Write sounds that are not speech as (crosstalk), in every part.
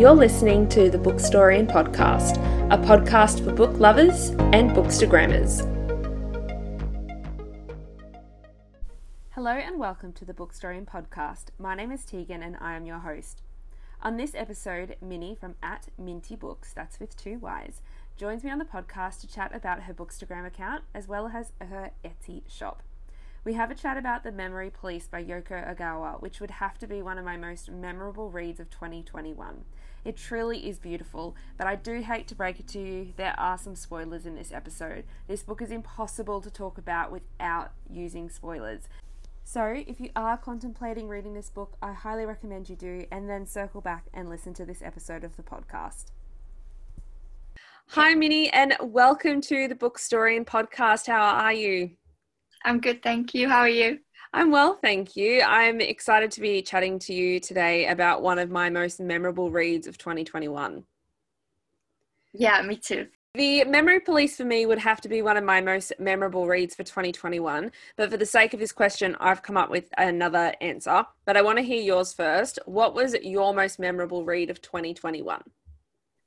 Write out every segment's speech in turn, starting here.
You're listening to the Bookstorian Podcast, a podcast for book lovers and bookstagrammers. Hello and welcome to the Bookstorian Podcast. My name is Teagan and I am your host. On this episode, Minnie from at Minty Books, that's with two Y's, joins me on the podcast to chat about her Bookstagram account as well as her Etsy shop. We have a chat about The Memory Police by Yoko Ogawa, which would have to be one of my most memorable reads of 2021. It truly is beautiful, but I do hate to break it to you, there are some spoilers in this episode. This book is impossible to talk about without using spoilers. So, if you are contemplating reading this book, I highly recommend you do, and then circle back and listen to this episode of the podcast. Hi, Minnie, and welcome to the Bookstorian podcast. How are you? I'm good, thank you. How are you? I'm well, thank you. I'm excited to be chatting to you today about one of my most memorable reads of 2021. Yeah, me too. The Memory Police for me would have to be one of my most memorable reads for 2021. But for the sake of this question, I've come up with another answer. But I want to hear yours first. What was your most memorable read of 2021?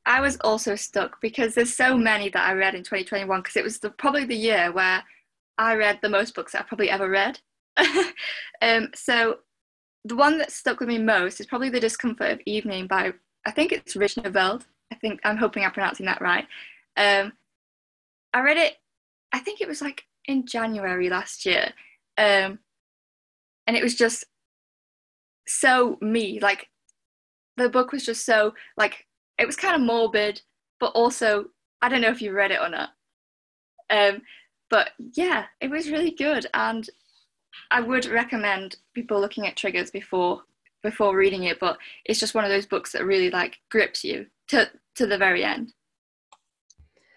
I was also stuck because there's so many that I read in 2021 because it was the, probably the year where I read the most books that I've probably ever read. (laughs) um, so the one that stuck with me most is probably The Discomfort of Evening by, I think it's Rijneveld. I think, I'm hoping I'm pronouncing that right. Um, I read it, I think it was like in January last year. Um, and it was just so me. Like, the book was just so, like, it was kind of morbid, but also, I don't know if you read it or not. Um, but yeah, it was really good, and I would recommend people looking at triggers before before reading it. But it's just one of those books that really like grips you to to the very end.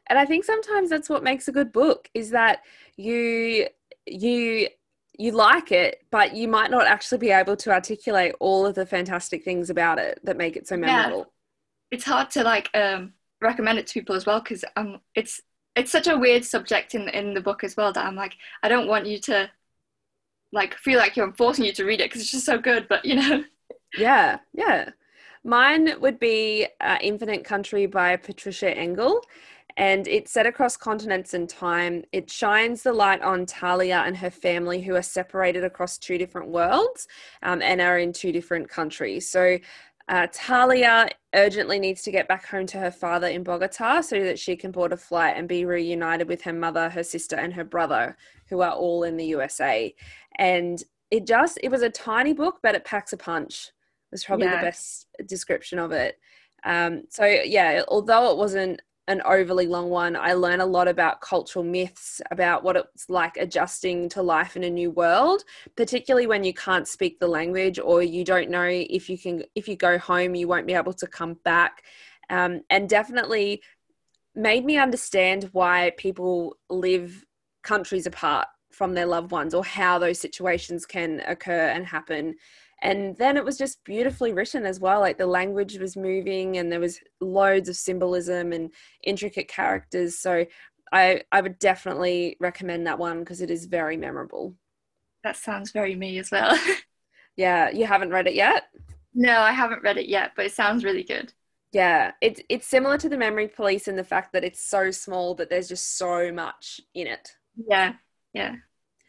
And I think sometimes that's what makes a good book is that you you you like it, but you might not actually be able to articulate all of the fantastic things about it that make it so memorable. Yeah. It's hard to like um, recommend it to people as well because um, it's it's such a weird subject in in the book as well that I'm like I don't want you to like feel like you're forcing you to read it because it's just so good but you know (laughs) yeah yeah mine would be uh, Infinite Country by Patricia Engel and it's set across continents and time. It shines the light on Talia and her family, who are separated across two different worlds um, and are in two different countries. So, uh, Talia urgently needs to get back home to her father in Bogota so that she can board a flight and be reunited with her mother, her sister, and her brother, who are all in the USA. And it just, it was a tiny book, but it packs a punch. Was probably yeah. the best description of it. Um, so yeah, although it wasn't an overly long one. I learn a lot about cultural myths, about what it's like adjusting to life in a new world, particularly when you can't speak the language or you don't know if you can, if you go home, you won't be able to come back. Um, and definitely made me understand why people live countries apart from their loved ones or how those situations can occur and happen. And then it was just beautifully written as well like the language was moving and there was loads of symbolism and intricate characters. So i i would definitely recommend that one because it is very memorable. That sounds very me as well. (laughs) Yeah you haven't read it yet? No i haven't read it yet but it sounds really good. Yeah it's it's similar to the memory police in the fact that it's so small that there's just so much in it yeah yeah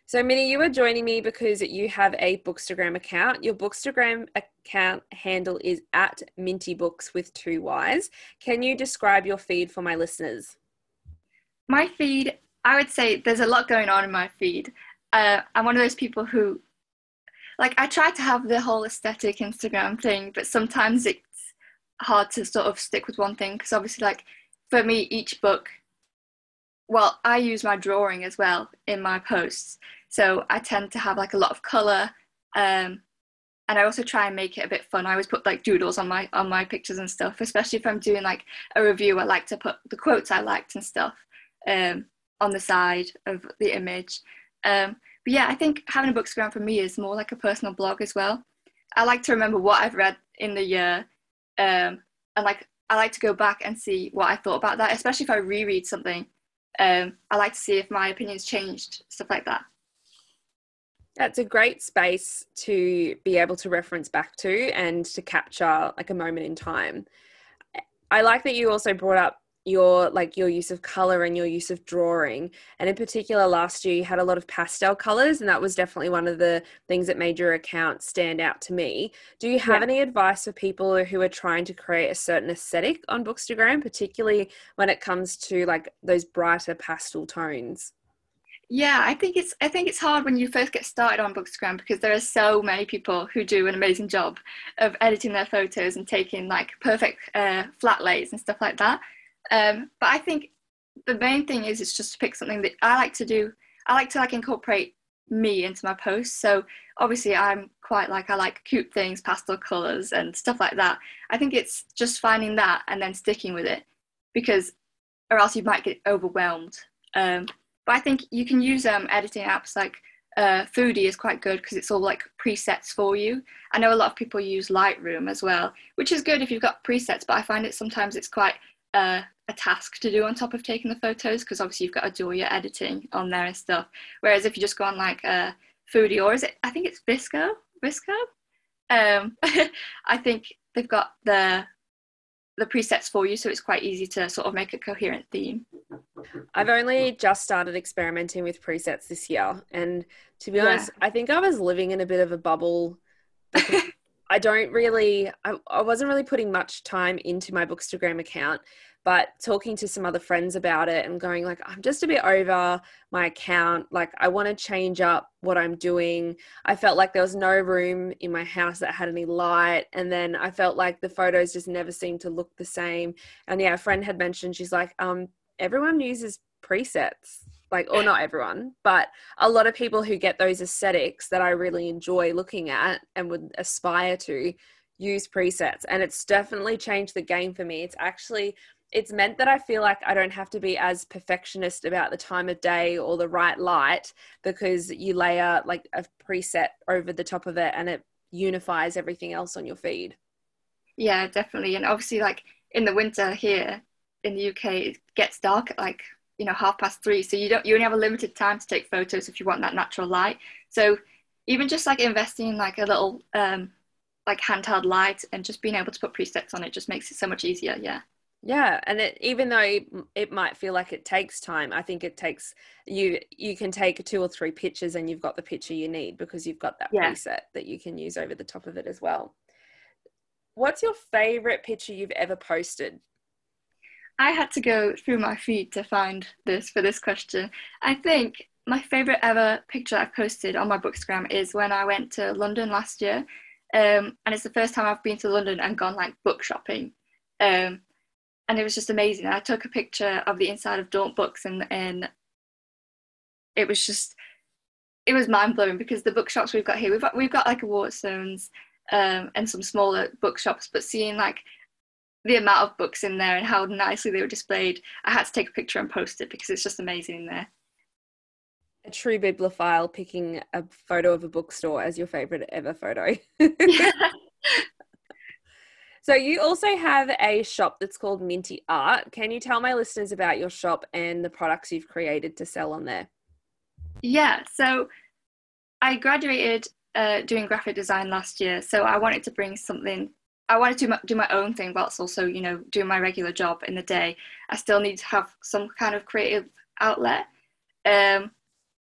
so, Minnie, you are joining me because you have a Bookstagram account. Your Bookstagram account handle is at Minty Books with two Y's. Can you describe your feed for my listeners? My feed, I would say there's a lot going on in my feed. Uh, I'm one of those people who, like, I try to have the whole aesthetic Instagram thing, but sometimes it's hard to sort of stick with one thing because obviously, like, for me, each book well, I use my drawing as well in my posts. So I tend to have like a lot of color. Um, and I also try and make it a bit fun. I always put like doodles on my on my pictures and stuff, especially if I'm doing like a review. I like to put the quotes I liked and stuff um, on the side of the image. Um, but yeah, I think having a bookstagram for me is more like a personal blog as well. I like to remember what I've read in the year, um, and like I like to go back and see what I thought about that, especially if I reread something. Um, I like to see if my opinions changed, stuff like that. That's a great space to be able to reference back to and to capture like a moment in time. I like that you also brought up your like your use of color and your use of drawing and in particular last year you had a lot of pastel colors and that was definitely one of the things that made your account stand out to me do you have yeah. any advice for people who are trying to create a certain aesthetic on bookstagram particularly when it comes to like those brighter pastel tones yeah, I think it's I think it's hard when you first get started on Bookstagram because there are so many people who do an amazing job of editing their photos and taking like perfect uh, flat lays and stuff like that. Um, but I think the main thing is it's just to pick something that I like to do. I like to like incorporate me into my posts. So obviously I'm quite like I like cute things, pastel colors and stuff like that. I think it's just finding that and then sticking with it because or else you might get overwhelmed. Um, but I think you can use um, editing apps like uh, Foodie is quite good because it's all like presets for you. I know a lot of people use Lightroom as well, which is good if you've got presets, but I find it sometimes it's quite uh, a task to do on top of taking the photos because obviously you've got to do all your editing on there and stuff. Whereas if you just go on like uh, Foodie or is it? I think it's VSCO. VSCO. Um, (laughs) I think they've got the the presets for you, so it's quite easy to sort of make a coherent theme. I've only just started experimenting with presets this year, and to be yeah. honest, I think I was living in a bit of a bubble. (laughs) I don't really, I, I wasn't really putting much time into my Bookstagram account, but talking to some other friends about it and going like i'm just a bit over my account. Like i want to change up what i'm doing. I felt like there was no room in my house that had any light and then i felt like the photos just never seemed to look the same. And yeah a friend had mentioned she's like um everyone uses presets like or not everyone but a lot of people who get those aesthetics that i really enjoy looking at and would aspire to use presets and it's definitely changed the game for me it's actually it's meant that I feel like I don't have to be as perfectionist about the time of day or the right light because you layer like a preset over the top of it and it unifies everything else on your feed. Yeah, definitely. And obviously, like in the winter here in the UK, it gets dark at like you know half past three, so you don't you only have a limited time to take photos if you want that natural light. So even just like investing in like a little um, like handheld light and just being able to put presets on it just makes it so much easier. Yeah. Yeah, and it, even though it might feel like it takes time, I think it takes you. You can take two or three pictures, and you've got the picture you need because you've got that yeah. preset that you can use over the top of it as well. What's your favorite picture you've ever posted? I had to go through my feed to find this for this question. I think my favorite ever picture I've posted on my Bookstagram is when I went to London last year, um, and it's the first time I've been to London and gone like book shopping. Um, and it was just amazing. I took a picture of the inside of Daunt Books, and and it was just it was mind blowing because the bookshops we've got here, we've got we've got like a Waterstones um, and some smaller bookshops, but seeing like the amount of books in there and how nicely they were displayed, I had to take a picture and post it because it's just amazing in there. A true bibliophile picking a photo of a bookstore as your favorite ever photo. (laughs) (laughs) So you also have a shop that's called Minty Art. Can you tell my listeners about your shop and the products you've created to sell on there? Yeah, so I graduated uh, doing graphic design last year, so I wanted to bring something. I wanted to do my own thing, whilst also, you know, doing my regular job in the day. I still need to have some kind of creative outlet. Um,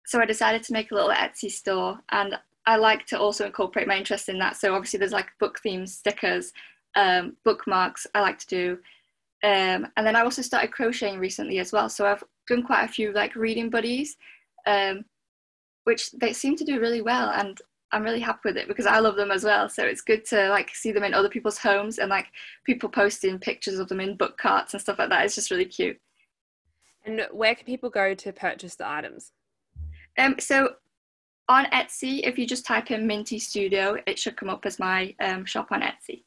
so I decided to make a little Etsy store, and I like to also incorporate my interest in that. So obviously, there's like book themed stickers um, bookmarks I like to do. Um, and then I also started crocheting recently as well. So I've done quite a few like reading buddies, um, which they seem to do really well. And I'm really happy with it because I love them as well. So it's good to like see them in other people's homes and like people posting pictures of them in book carts and stuff like that. It's just really cute. And where can people go to purchase the items? Um, so on Etsy, if you just type in Minty Studio, it should come up as my um, shop on Etsy.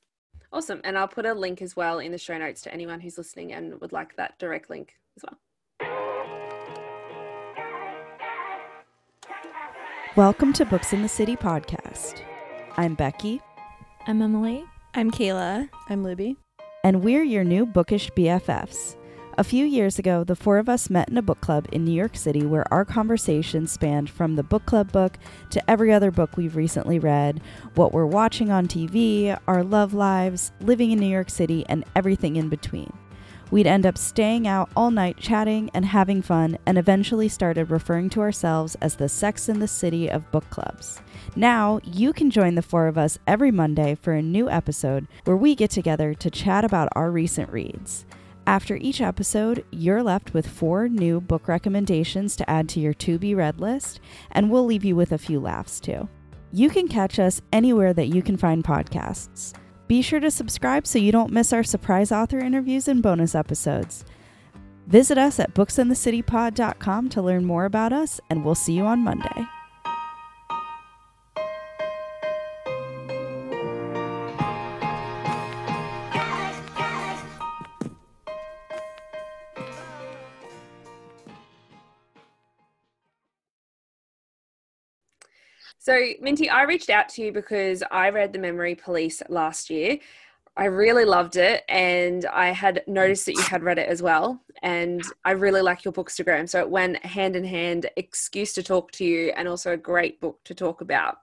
Awesome. And I'll put a link as well in the show notes to anyone who's listening and would like that direct link as well. Welcome to Books and the City podcast. I'm Becky. I'm Emily. I'm Kayla. I'm Libby. And we're your new bookish BFFs, A few years ago, the four of us met in a book club in New York City where our conversations spanned from the book club book to every other book we've recently read, what we're watching on TV, our love lives, living in New York City, and everything in between. We'd end up staying out all night chatting and having fun, and eventually started referring to ourselves as the Sex and the City of book clubs. Now, you can join the four of us every Monday for a new episode where we get together to chat about our recent reads. After each episode, you're left with four new book recommendations to add to your to be read list, and we'll leave you with a few laughs too. You can catch us anywhere that you can find podcasts. Be sure to subscribe so you don't miss our surprise author interviews and bonus episodes. Visit us at booksinthecitypod.com to learn more about us, and we'll see you on Monday. So, Minty, I reached out to you because I read The Memory Police last year. I really loved it, and I had noticed that you had read it as well. And I really like your bookstagram. So it went hand in hand, excuse to talk to you, and also a great book to talk about.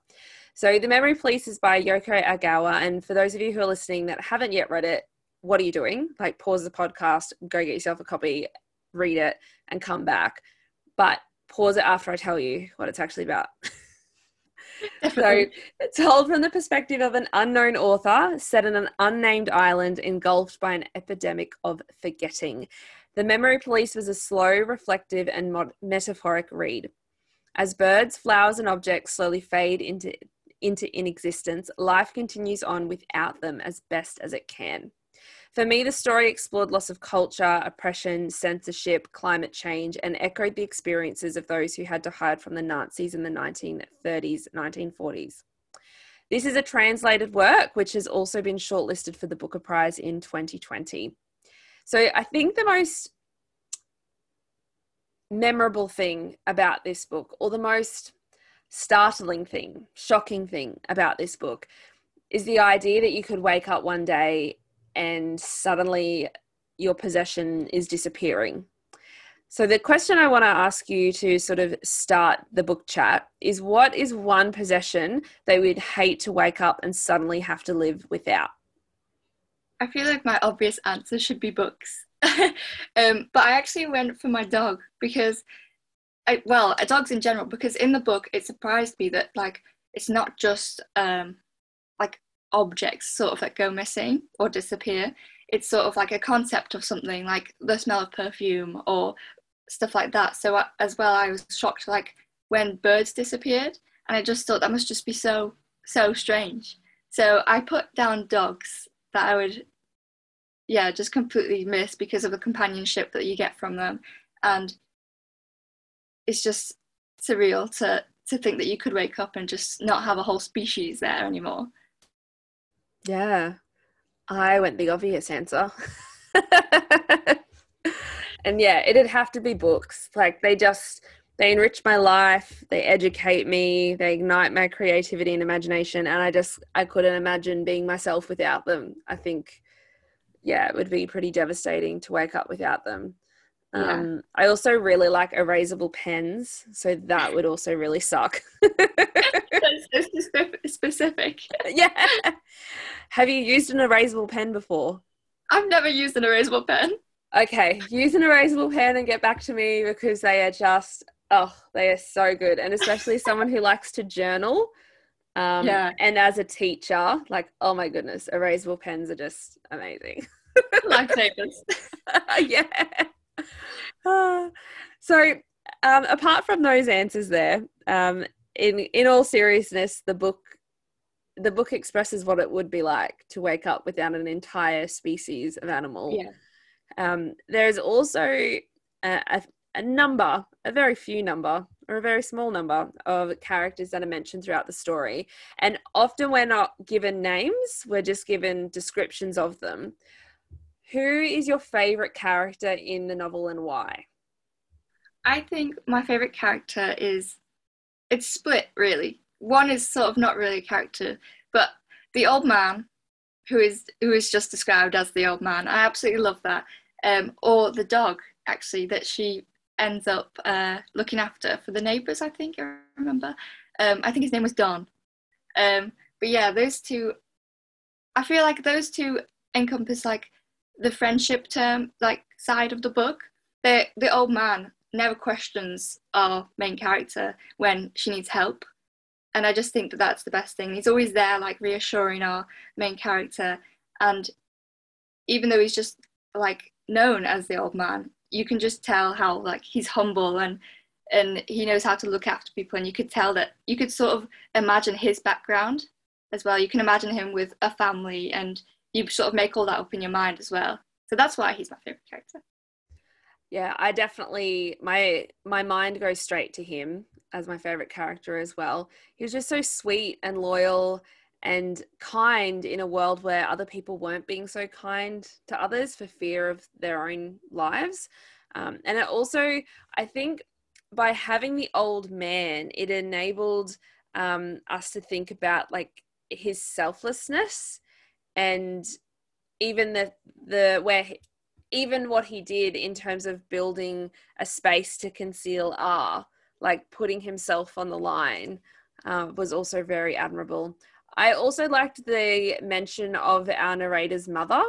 So, The Memory Police is by Yoko Ogawa. And for those of you who are listening that haven't yet read it, what are you doing? Like, pause the podcast, go get yourself a copy, read it, and come back. But pause it after I tell you what it's actually about. (laughs) so it's told from the perspective of an unknown author set in an unnamed island engulfed by an epidemic of forgetting. The Memory Police was a slow, reflective, and mod- metaphoric read. As birds, flowers, and objects slowly fade into, into inexistence, life continues on without them as best as it can. For me, the story explored loss of culture, oppression, censorship, climate change, and echoed the experiences of those who had to hide from the Nazis in the 1930s, 1940s. This is a translated work which has also been shortlisted for the Booker Prize in 2020. So I think the most memorable thing about this book, or the most startling thing, shocking thing about this book, is the idea that you could wake up one day and suddenly your possession is disappearing. So, the question I want to ask you to sort of start the book chat is what is one possession that we'd hate to wake up and suddenly have to live without? I feel like my obvious answer should be books. (laughs) um, but I actually went for my dog because, I, well, dogs in general, because in the book it surprised me that like it's not just um, objects sort of that go missing or disappear. It's sort of like a concept of something like the smell of perfume or stuff like that. So I, as well, I was shocked like when birds disappeared, and I just thought that must just be so so strange. So I put down dogs that I would, yeah, just completely miss because of the companionship that you get from them, and it's just surreal to to think that you could wake up and just not have a whole species there anymore. Yeah, I went the obvious answer. (laughs) and yeah, it'd have to be books. Like they just they enrich my life, they educate me, they ignite my creativity and imagination, and I just I couldn't imagine being myself without them. I think yeah, it would be pretty devastating to wake up without them. Yeah. Um, I also really like erasable pens, so that would also really suck. That's so (laughs) specific. yeah. Have you used an erasable pen before? I've never used an erasable pen. Okay, use an erasable pen and get back to me because they are just oh, they are so good, and especially someone who likes to journal. Um, yeah. And as a teacher, like, oh my goodness, erasable pens are just amazing. Lifesavers. (laughs) yeah. Uh, so, um, apart from those answers there, um, in in all seriousness, the book the book expresses what it would be like to wake up without an entire species of animal. Yeah. Um, there's also a, a, a, number, a very few number, or a very small number of characters that are mentioned throughout the story. And often we're not given names, we're just given descriptions of them. Who is your favorite character in the novel and why? I think my favorite character is it's split really. One is sort of not really a character, but the old man, who is who is just described as the old man, I absolutely love that. um, or the dog actually that she ends up uh, looking after for the neighbours. I think I remember. Um, I think his name was Don. Um, but yeah, those two. I feel like those two encompass like the friendship term, like side of the book. The the old man never questions our main character when she needs help, and I just think that that's the best thing. He's always there, like reassuring our main character, and even though he's just like known as the old man, you can just tell how like he's humble and and he knows how to look after people and you could tell that you could sort of imagine his background as well you can imagine him with a family and you sort of make all that up in your mind as well. So that's why he's my favorite character. Yeah i definitely my my mind goes straight to him as my favorite character as well. He was just so sweet and loyal and kind in a world where other people weren't being so kind to others for fear of their own lives. Um, and it also, I think, by having the old man, it enabled um, us to think about like his selflessness and even the the where he, even what he did in terms of building a space to conceal R, like putting himself on the line, uh, was also very admirable. I also liked the mention of our narrator's mother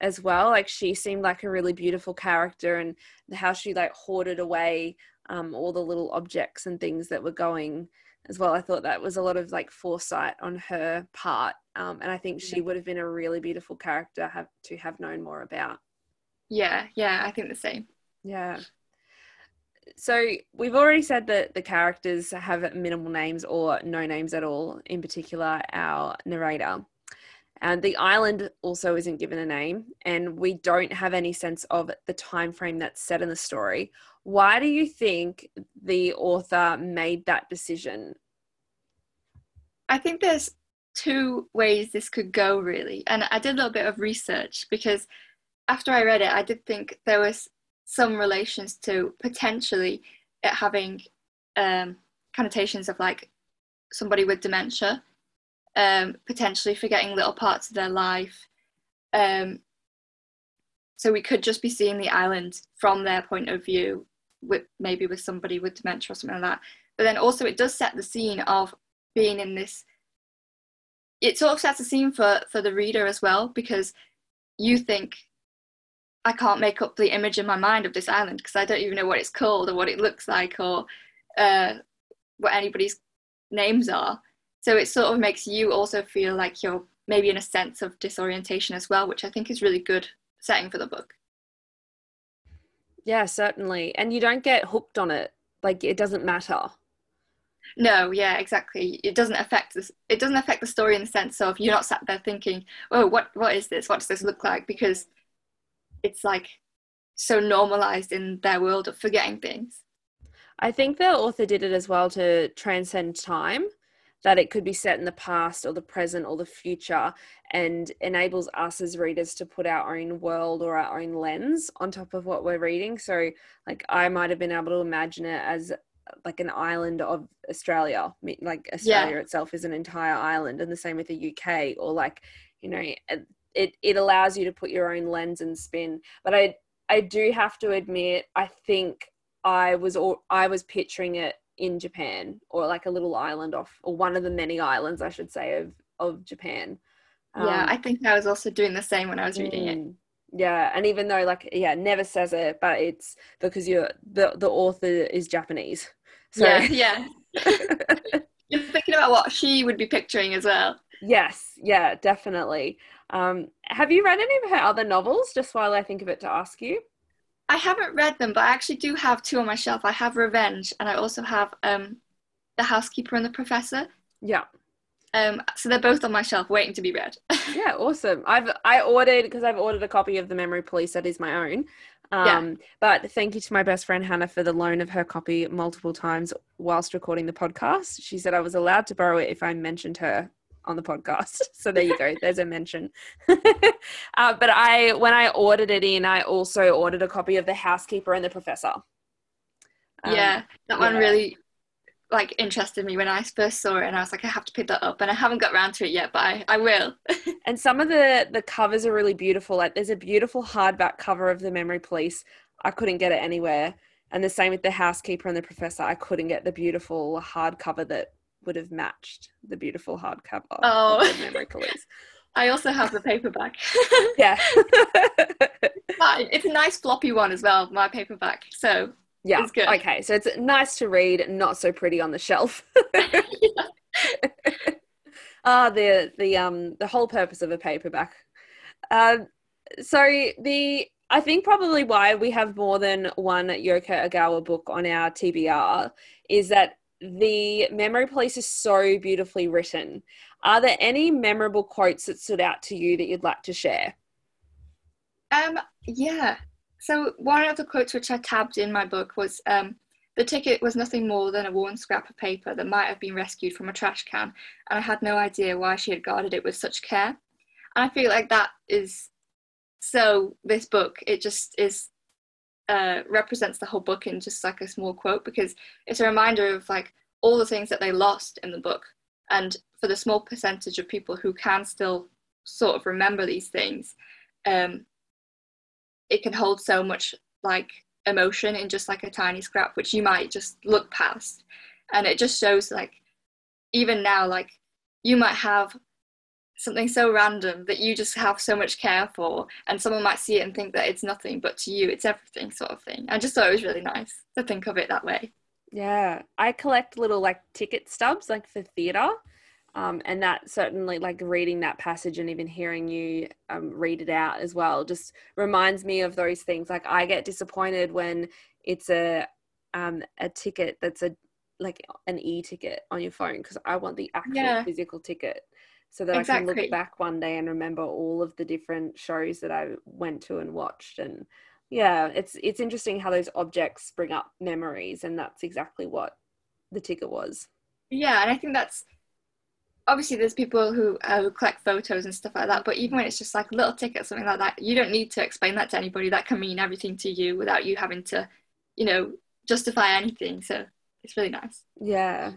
as well. Like she seemed like a really beautiful character and how she like hoarded away um, all the little objects and things that were going as well. I thought that was a lot of like foresight on her part. Um, and I think she would have been a really beautiful character have to have known more about. Yeah, yeah, I think the same. Yeah so we've already said that the characters have minimal names or no names at all in particular our narrator and the island also isn't given a name and we don't have any sense of the time frame that's set in the story. Why do you think the author made that decision? I think there's two ways this could go really. And i did a little bit of research because after i read it i did think there was some relations to potentially it having um, connotations of like somebody with dementia, um, potentially forgetting little parts of their life. Um, so we could just be seeing the island from their point of view, with maybe with somebody with dementia or something like that. But then also it does set the scene of being in this. It sort of sets a scene for for the reader as well because you think I can't make up the image in my mind of this island because I don't even know what it's called or what it looks like or uh, what anybody's names are. So it sort of makes you also feel like you're maybe in a sense of disorientation as well, which I think is really good setting for the book. Yeah, certainly. And you don't get hooked on it. Like it doesn't matter. No, yeah, exactly. It doesn't affect this. It doesn't affect the story in the sense of you're not sat there thinking, "Oh, what what is this? What does this look like?" Because it's like so normalized in their world of forgetting things. I think the author did it as well to transcend time, that it could be set in the past or the present or the future and enables us as readers to put our own world or our own lens on top of what we're reading. So, like, I might have been able to imagine it as like an island of Australia, like Australia yeah. itself is an entire island, and the same with the UK, or like, you know, it it allows you to put your own lens and spin. But I I do have to admit, I think I was all, I was picturing it in Japan or like a little island off or one of the many islands I should say of of Japan. Yeah, um, I think I was also doing the same when I was reading mm, it. Yeah, and even though like yeah, never says it, but it's because you're the the author is Japanese. So. Yeah, (laughs) yeah. (laughs) you're thinking about what she would be picturing as well. Yes, yeah, definitely. Um, have you read any of her other novels? Just while I think of it to ask you. I haven't read them, but I actually do have two on my shelf. I have Revenge, and I also have um, The Housekeeper and the Professor. Yeah. Um, so they're both on my shelf, waiting to be read. (laughs) yeah, awesome. I've I ordered because I've ordered a copy of The Memory Police that is my own. Um, yeah. But thank you to my best friend Hannah for the loan of her copy multiple times whilst recording the podcast. She said I was allowed to borrow it if I mentioned her on the podcast. (laughs) So there you go. There's a mention. (laughs) uh, but I, when I ordered it in, I also ordered a copy of The Housekeeper and the Professor. Um, yeah, that one really like interested me when I first saw it, and I was like, I have to pick that up, and I haven't got around to it yet, but I, I will. (laughs) and some of the the covers are really beautiful. Like there's a beautiful hardback cover of the Memory Police. I couldn't get it anywhere, and the same with the Housekeeper and the Professor. I couldn't get the beautiful hardcover that would have matched the beautiful hardcover oh. Memory Police. (laughs) I also have the paperback. (laughs) yeah. (laughs) it's a nice floppy one as well, my paperback. So yeah. It's good. Okay. So it's nice to read, not so pretty on the shelf. Ah, the the um the whole purpose of a paperback. Um, so the I think probably why we have more than one Yoko Ogawa book on our TBR is that the Memory Police is so beautifully written. Are there any memorable quotes that stood out to you that you'd like to share? Um, yeah. So one of the quotes which I tabbed in my book was um, the ticket was nothing more than a worn scrap of paper that might have been rescued from a trash can, and I had no idea why she had guarded it with such care. And I feel like that is so this book. It just is uh, represents the whole book in just like a small quote because it's a reminder of like all the things that they lost in the book and for the small percentage of people who can still sort of remember these things um, it can hold so much like emotion in just like a tiny scrap which you might just look past. And it just shows like even now like you might have something so random that you just have so much care for and someone might see it and think that it's nothing but to you it's everything sort of thing. I just thought it was really nice to think of it that way. Yeah i collect little like ticket stubs like for theatre um, and that certainly like reading that passage and even hearing you um, read it out as well just reminds me of those things. Like i get disappointed when it's a um, a ticket that's a like an e-ticket on your phone because i want the actual yeah. physical ticket so that exactly. I can look back one day and remember all of the different shows that I went to and watched and yeah it's it's interesting how those objects bring up memories and that's exactly what the ticket was. Yeah and I think that's obviously there's people who, uh, who collect photos and stuff like that but even when it's just like a little ticket something like that you don't need to explain that to anybody. That can mean everything to you without you having to you know justify anything so it's really nice. Yeah.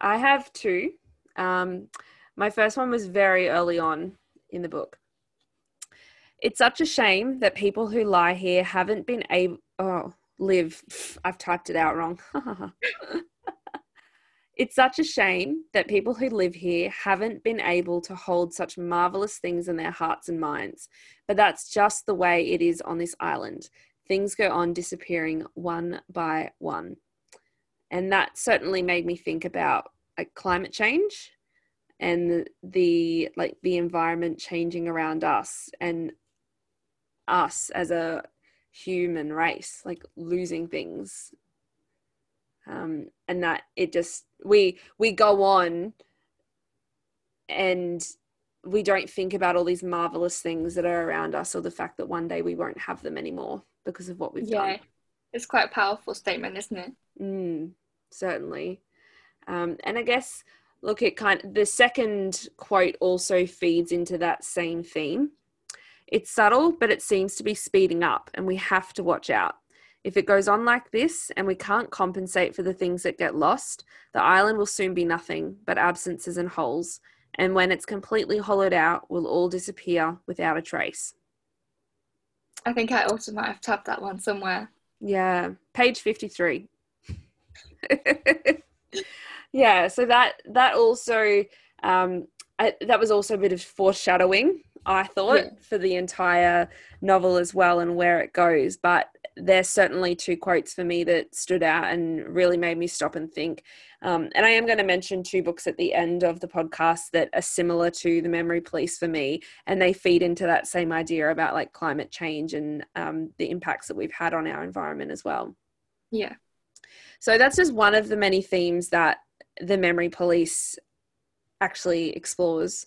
I have two. Um my first one was very early on in the book. It's such a shame that people who lie here haven't been able. Oh, live. (laughs) I've typed it out wrong. (laughs) it's such a shame that people who live here haven't been able to hold such marvelous things in their hearts and minds. But that's just the way it is on this island. Things go on disappearing one by one. And that certainly made me think about like climate change and the, the like the environment changing around us and us as a human race like losing things. Um, and that it just we we go on and we don't think about all these marvelous things that are around us or the fact that one day we won't have them anymore because of what we've yeah, done. It's quite a powerful statement isn't it? Mm, certainly. Um, and i guess look at kind of the second quote also feeds into that same theme. It's subtle, but it seems to be speeding up, and we have to watch out. If it goes on like this and we can't compensate for the things that get lost, the island will soon be nothing but absences and holes. And when it's completely hollowed out, we'll all disappear without a trace. I think I also might have tapped that one somewhere. Yeah, page 53. (laughs) yeah so that that also um I, that was also a bit of foreshadowing i thought yeah. for the entire novel as well and where it goes but there's certainly two quotes for me that stood out and really made me stop and think. Um, and i am going to mention two books at the end of the podcast that are similar to the memory police for me and they feed into that same idea about like climate change and um, the impacts that we've had on our environment as well. Yeah. So that's just one of the many themes that the memory police actually explores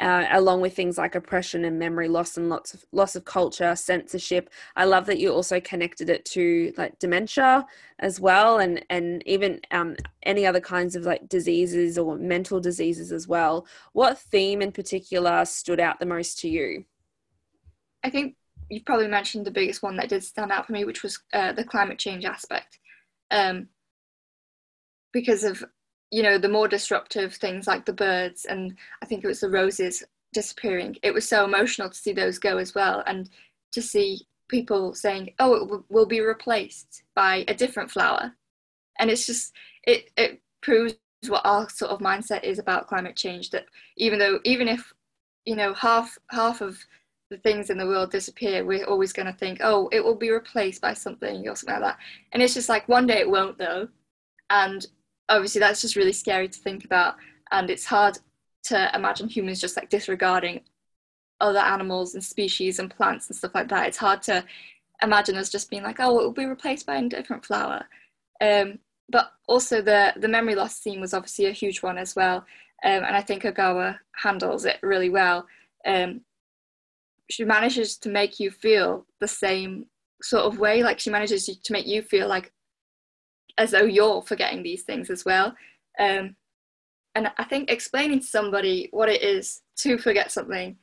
uh, along with things like oppression and memory loss and lots of loss of culture censorship. I love that you also connected it to like dementia as well and and even um, any other kinds of like diseases or mental diseases as well. What theme in particular stood out the most to you? I think you've probably mentioned the biggest one that did stand out for me which was uh, the climate change aspect. Um, because of you know the more disruptive things like the birds and I think it was the roses disappearing. It was so emotional to see those go as well, and to see people saying, "Oh, it will be replaced by a different flower," and it's just it it proves what our sort of mindset is about climate change. That even though even if you know half half of the things in the world disappear, we're always going to think, "Oh, it will be replaced by something or something like that," and it's just like one day it won't though, and obviously that's just really scary to think about, and it's hard to imagine humans just like disregarding other animals and species and plants and stuff like that. It's hard to imagine us just being like, oh, it will be replaced by a different flower. Um, but also the the memory loss scene was obviously a huge one as well, um, and I think Ogawa handles it really well. Um, she manages to make you feel the same sort of way, like she manages to make you feel like as though you're forgetting these things as well. Um, and I think explaining to somebody what it is to forget something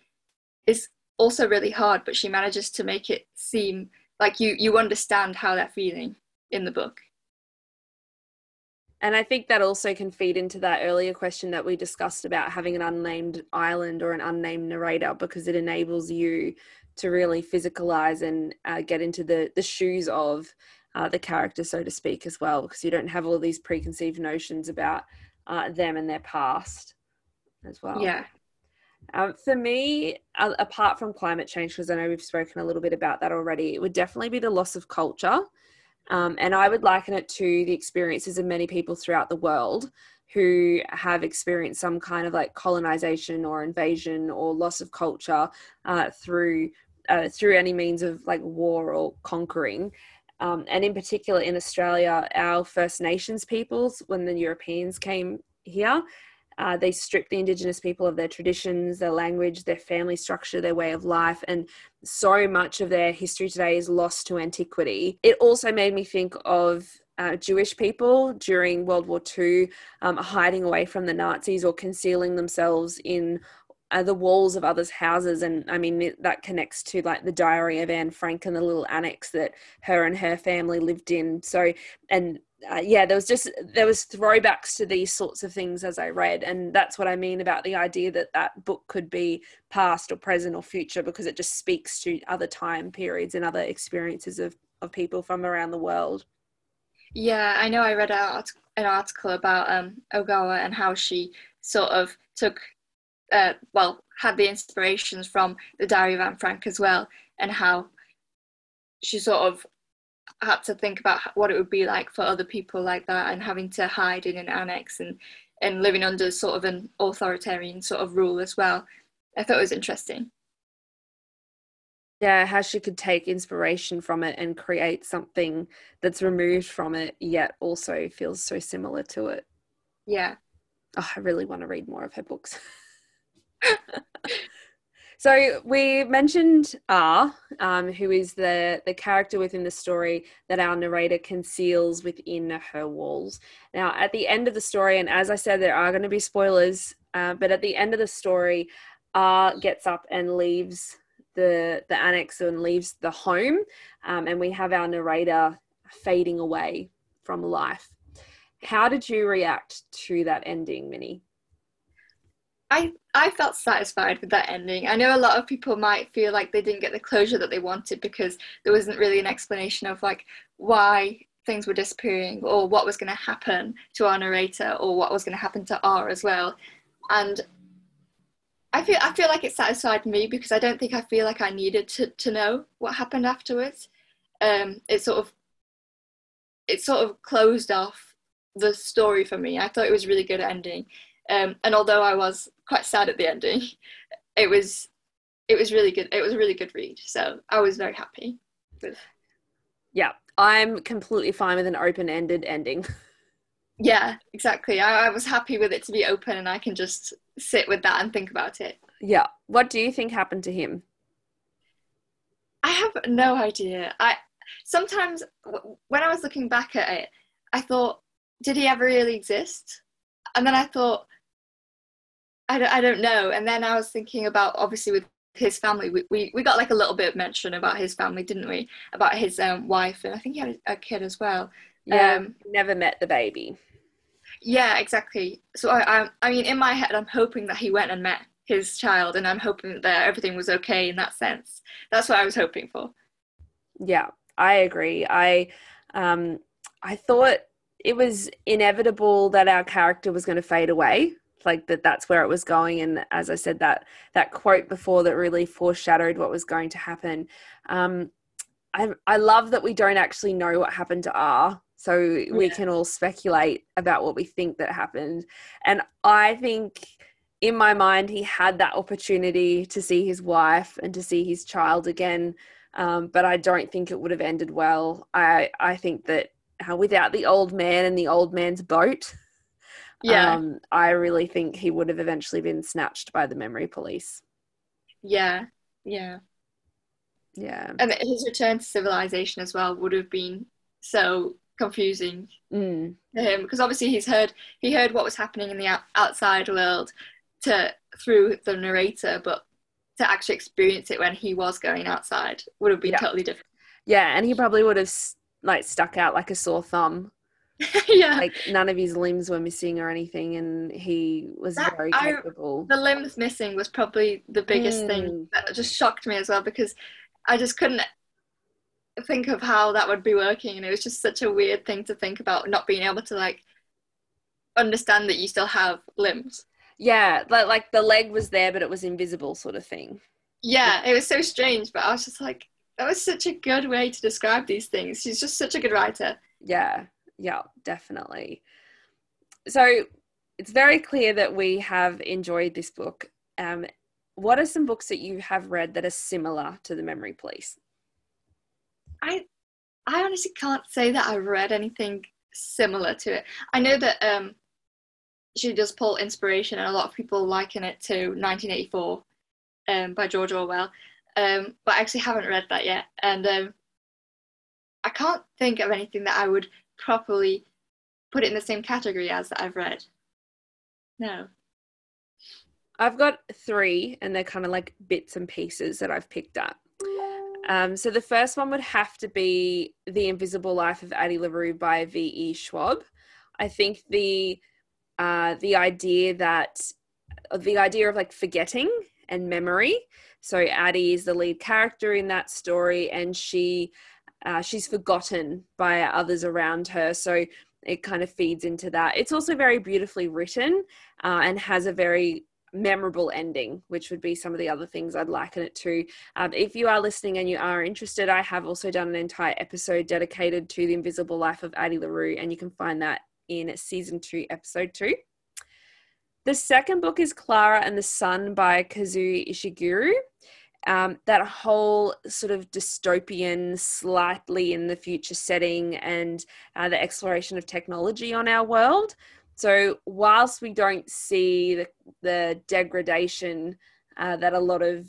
is also really hard, but she manages to make it seem like you you understand how they're feeling in the book. And I think that also can feed into that earlier question that we discussed about having an unnamed island or an unnamed narrator because it enables you to really physicalize and uh, get into the the shoes of uh, the character, so to speak, as well, because you don't have all these preconceived notions about uh, them and their past as well. Yeah. Um, for me, uh, apart from climate change, because I know we've spoken a little bit about that already, it would definitely be the loss of culture. Um, and I would liken it to the experiences of many people throughout the world who have experienced some kind of like colonization or invasion or loss of culture uh, through uh, through any means of like war or conquering. Um, and in particular in Australia, our First Nations peoples, when the Europeans came here, uh, they stripped the Indigenous people of their traditions, their language, their family structure, their way of life, and so much of their history today is lost to antiquity. It also made me think of uh, Jewish people during World War II um, hiding away from the Nazis or concealing themselves in uh, the walls of others' houses. And I mean, that connects to like the diary of Anne Frank and the little annex that her and her family lived in. So, and uh, yeah, there was just, there was throwbacks to these sorts of things as I read. And that's what I mean about the idea that that book could be past or present or future because it just speaks to other time periods and other experiences of, of people from around the world. Yeah, I know I read an article about um, Ogawa and how she sort of took uh, well, had the inspirations from the Diary of Anne Frank as well, and how she sort of had to think about what it would be like for other people like that and having to hide in an annex and, and living under sort of an authoritarian sort of rule as well. I thought it was interesting. Yeah, how she could take inspiration from it and create something that's removed from it, yet also feels so similar to it. Yeah. Oh, I really want to read more of her books. (laughs) (laughs) so we mentioned R, um, who is the the character within the story that our narrator conceals within her walls. Now, at the end of the story, and as I said, there are going to be spoilers, uh, but at the end of the story, R gets up and leaves the the annex and leaves the home, um, and we have our narrator fading away from life. How did you react to that ending, Minnie? I I felt satisfied with that ending. I know a lot of people might feel like they didn't get the closure that they wanted because there wasn't really an explanation of like why things were disappearing or what was going to happen to our narrator or what was going to happen to R as well. And I feel I feel like it satisfied me because I don't think I feel like I needed to to know what happened afterwards. Um, it sort of it sort of closed off the story for me. I thought it was really good ending. Um, and although I was quite sad at the ending, it was it was really good. It was a really good read. So I was very happy with. Yeah, I'm completely fine with an open-ended ending. (laughs) yeah, exactly. I, I was happy with it to be open, and I can just sit with that and think about it. Yeah. What do you think happened to him? I have no idea. I sometimes when I was looking back at it, I thought, did he ever really exist? And then I thought, I don't, I don't know. And then I was thinking about obviously with his family, we, we, we got like a little bit of mention about his family, didn't we? About his um, wife, and I think he had a kid as well. Yeah, um, never met the baby. Yeah, exactly. So I, I, I mean, in my head, I'm hoping that he went and met his child, and I'm hoping that everything was okay in that sense. That's what I was hoping for. Yeah, I agree. I, um, I thought it was inevitable that our character was going to fade away like that that's where it was going. And as i said that that quote before that really foreshadowed what was going to happen. Um i i love that we don't actually know what happened to r so yeah. we can all speculate about what we think that happened. And i think in my mind he had that opportunity to see his wife and to see his child again um, but i don't think it would have ended well. I i think that uh, without the old man and the old man's boat yeah. Um, I really think he would have eventually been snatched by the memory police. Yeah, yeah. Yeah. And his return to civilization as well would have been so confusing mm. to him because obviously he's heard he heard what was happening in the outside world to through the narrator but to actually experience it when he was going outside would have been yeah. totally different yeah and he probably would have like stuck out like a sore thumb (laughs) yeah. Like none of his limbs were missing or anything, and he was that, very capable. I, the limbs missing was probably the biggest mm. thing that just shocked me as well because I just couldn't think of how that would be working, and it was just such a weird thing to think about not being able to like understand that you still have limbs. Yeah, like like the leg was there, but it was invisible, sort of thing. Yeah, it was so strange, but I was just like, that was such a good way to describe these things. She's just such a good writer. Yeah, yeah, definitely. So it's very clear that we have enjoyed this book. Um, what are some books that you have read that are similar to The Memory Police? I I honestly can't say that I've read anything similar to it. I know that um, she does pull inspiration, and a lot of people liken it to 1984 um, by George Orwell. Um, but I actually haven't read that yet, and um, I can't think of anything that I would properly put it in the same category as that I've read. No. I've got three, and they're kind of like bits and pieces that I've picked up. Um, so the first one would have to be The Invisible Life of Addie LaRue by V.E. Schwab. I think the uh, the idea that the idea of like forgetting and memory. So Addie is the lead character in that story, and she uh, she's forgotten by others around her. So it kind of feeds into that. It's also very beautifully written uh, and has a very memorable ending, which would be some of the other things I'd liken it to. Um, if you are listening and you are interested, I have also done an entire episode dedicated to the invisible life of Addie LaRue, and you can find that in season two, episode two. The second book is Klara and the Sun by Kazuo Ishiguro um, that whole sort of dystopian, slightly in the future setting, and uh, the exploration of technology on our world. So, whilst we don't see the, the degradation uh, that a lot of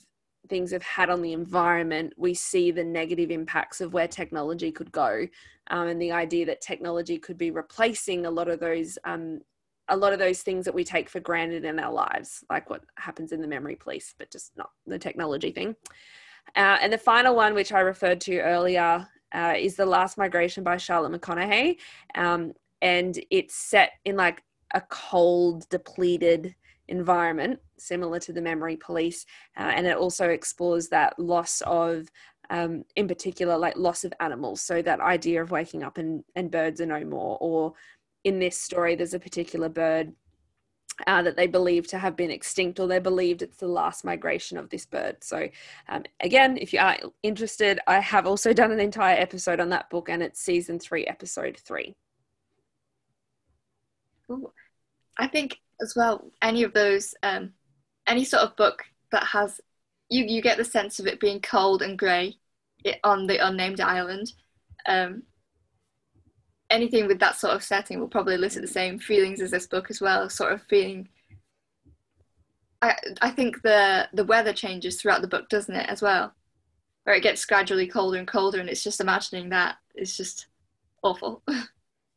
things have had on the environment, we see the negative impacts of where technology could go, um, and the idea that technology could be replacing a lot of those um, a lot of those things that we take for granted in our lives, like what happens in the memory police, but just not the technology thing. Uh, and the final one, which I referred to earlier, uh, is The Last Migration by Charlotte McConaghy. Um, and it's set in like a cold, depleted environment, similar to the memory police. Uh, and it also explores that loss of um, in particular, like loss of animals. So that idea of waking up and, and birds are no more, or in this story, there's a particular bird uh, that they believe to have been extinct, or they believed it's the last migration of this bird. So, um, again, if you are interested, I have also (laughs) done an entire episode on that book, and it's season three, episode three. Ooh. I think as well, any of those, um, any sort of book that has you, you get the sense of it being cold and grey on the unnamed island. Um, anything with that sort of setting will probably elicit the same feelings as this book as well. Sort of feeling. I I think the the weather changes throughout the book, doesn't it, as well? Where it gets gradually colder and colder, and it's just imagining that is just awful. (laughs)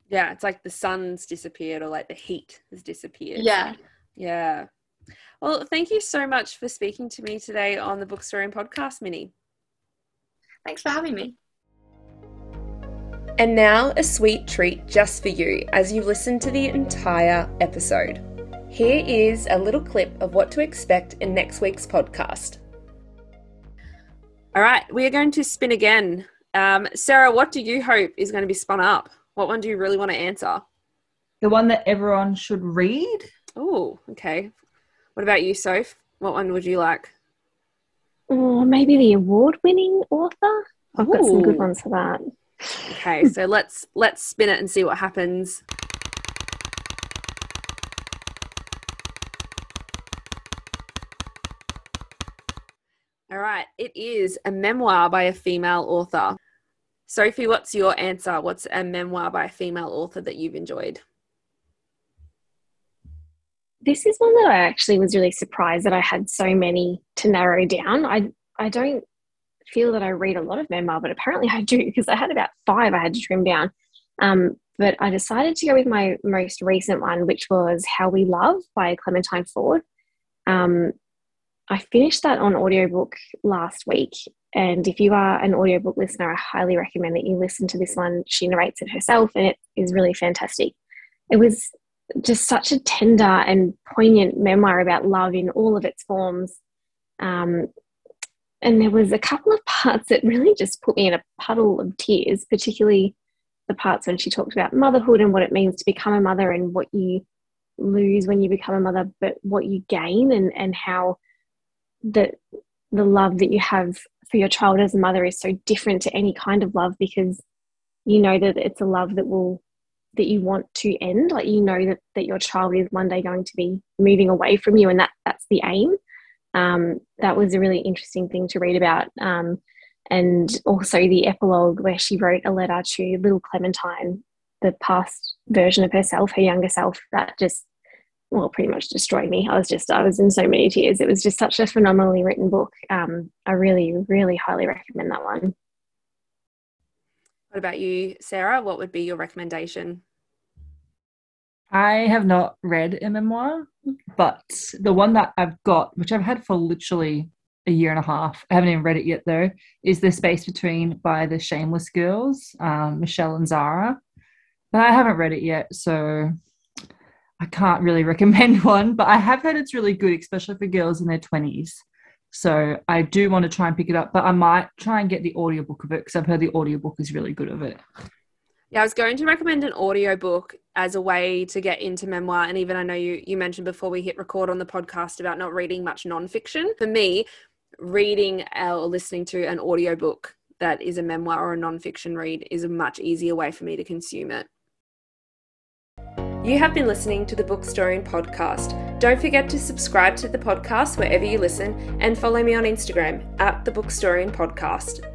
Yeah, it's like the sun's disappeared, or like the heat has disappeared. Yeah, yeah. Well, thank you so much for speaking to me today on the Bookstorian podcast, Minnie. Thanks for having me. And now, a sweet treat just for you as you listen to the entire episode. Here is a little clip of what to expect in next week's podcast. All right, we are going to spin again. Um, Sarah, what do you hope is going to be spun up? What one do you really want to answer? The one that everyone should read. Oh, okay. What about you, Soph? What one would you like? Or maybe the award-winning author. I've got some good ones for that. Okay, so let's let's spin it and see what happens. All right, it is a memoir by a female author. Sophie, what's your answer? What's a memoir by a female author that you've enjoyed? This is one that I actually was really surprised that I had so many to narrow down. I I don't feel that I read a lot of memoir, but apparently I do because I had about five I had to trim down. Um, but I decided to go with my most recent one, which was How We Love by Clementine Ford. Um, I finished that on audiobook last week. And if you are an audiobook listener, I highly recommend that you listen to this one. She narrates it herself, and it is really fantastic. It was just such a tender and poignant memoir about love in all of its forms. Um, and there was a couple of parts that really just put me in a puddle of tears, particularly the parts when she talked about motherhood and what it means to become a mother and what you lose when you become a mother, but what you gain and, and how the the love that you have for your child as a mother is so different to any kind of love because you know that it's a love that will that you want to end. Like you know that, that your child is one day going to be moving away from you and that that's the aim um, that was a really interesting thing to read about. Um, and also the epilogue where she wrote a letter to little clementine the past version of herself her younger self that just well pretty much destroyed me. I was just i was in so many tears. It was just such a phenomenally written book. Um, i really really highly recommend that one. What about you, Sarah? What would be your recommendation? I have not read a memoir, but the one that I've got, which I've had for literally a year and a half, I haven't even read it yet though, is The Space Between by the Shameless Girls, um, Michelle and Zara. But I haven't read it yet, so I can't really (laughs) recommend one. But I have heard it's really good, especially for girls in their 20s. So I do want to try and pick it up, but I might try and get the audiobook of it because I've heard the audiobook is really good of it. Yeah, I was going to recommend an audiobook as a way to get into memoir. And even I know you, you mentioned before we hit record on the podcast about not reading much nonfiction. For me, reading or listening to an audiobook that is a memoir or a nonfiction read is a much easier way for me to consume it. You have been listening to the Bookstorian podcast. Don't forget to subscribe to the podcast wherever you listen and follow me on Instagram at the Bookstorian Podcast.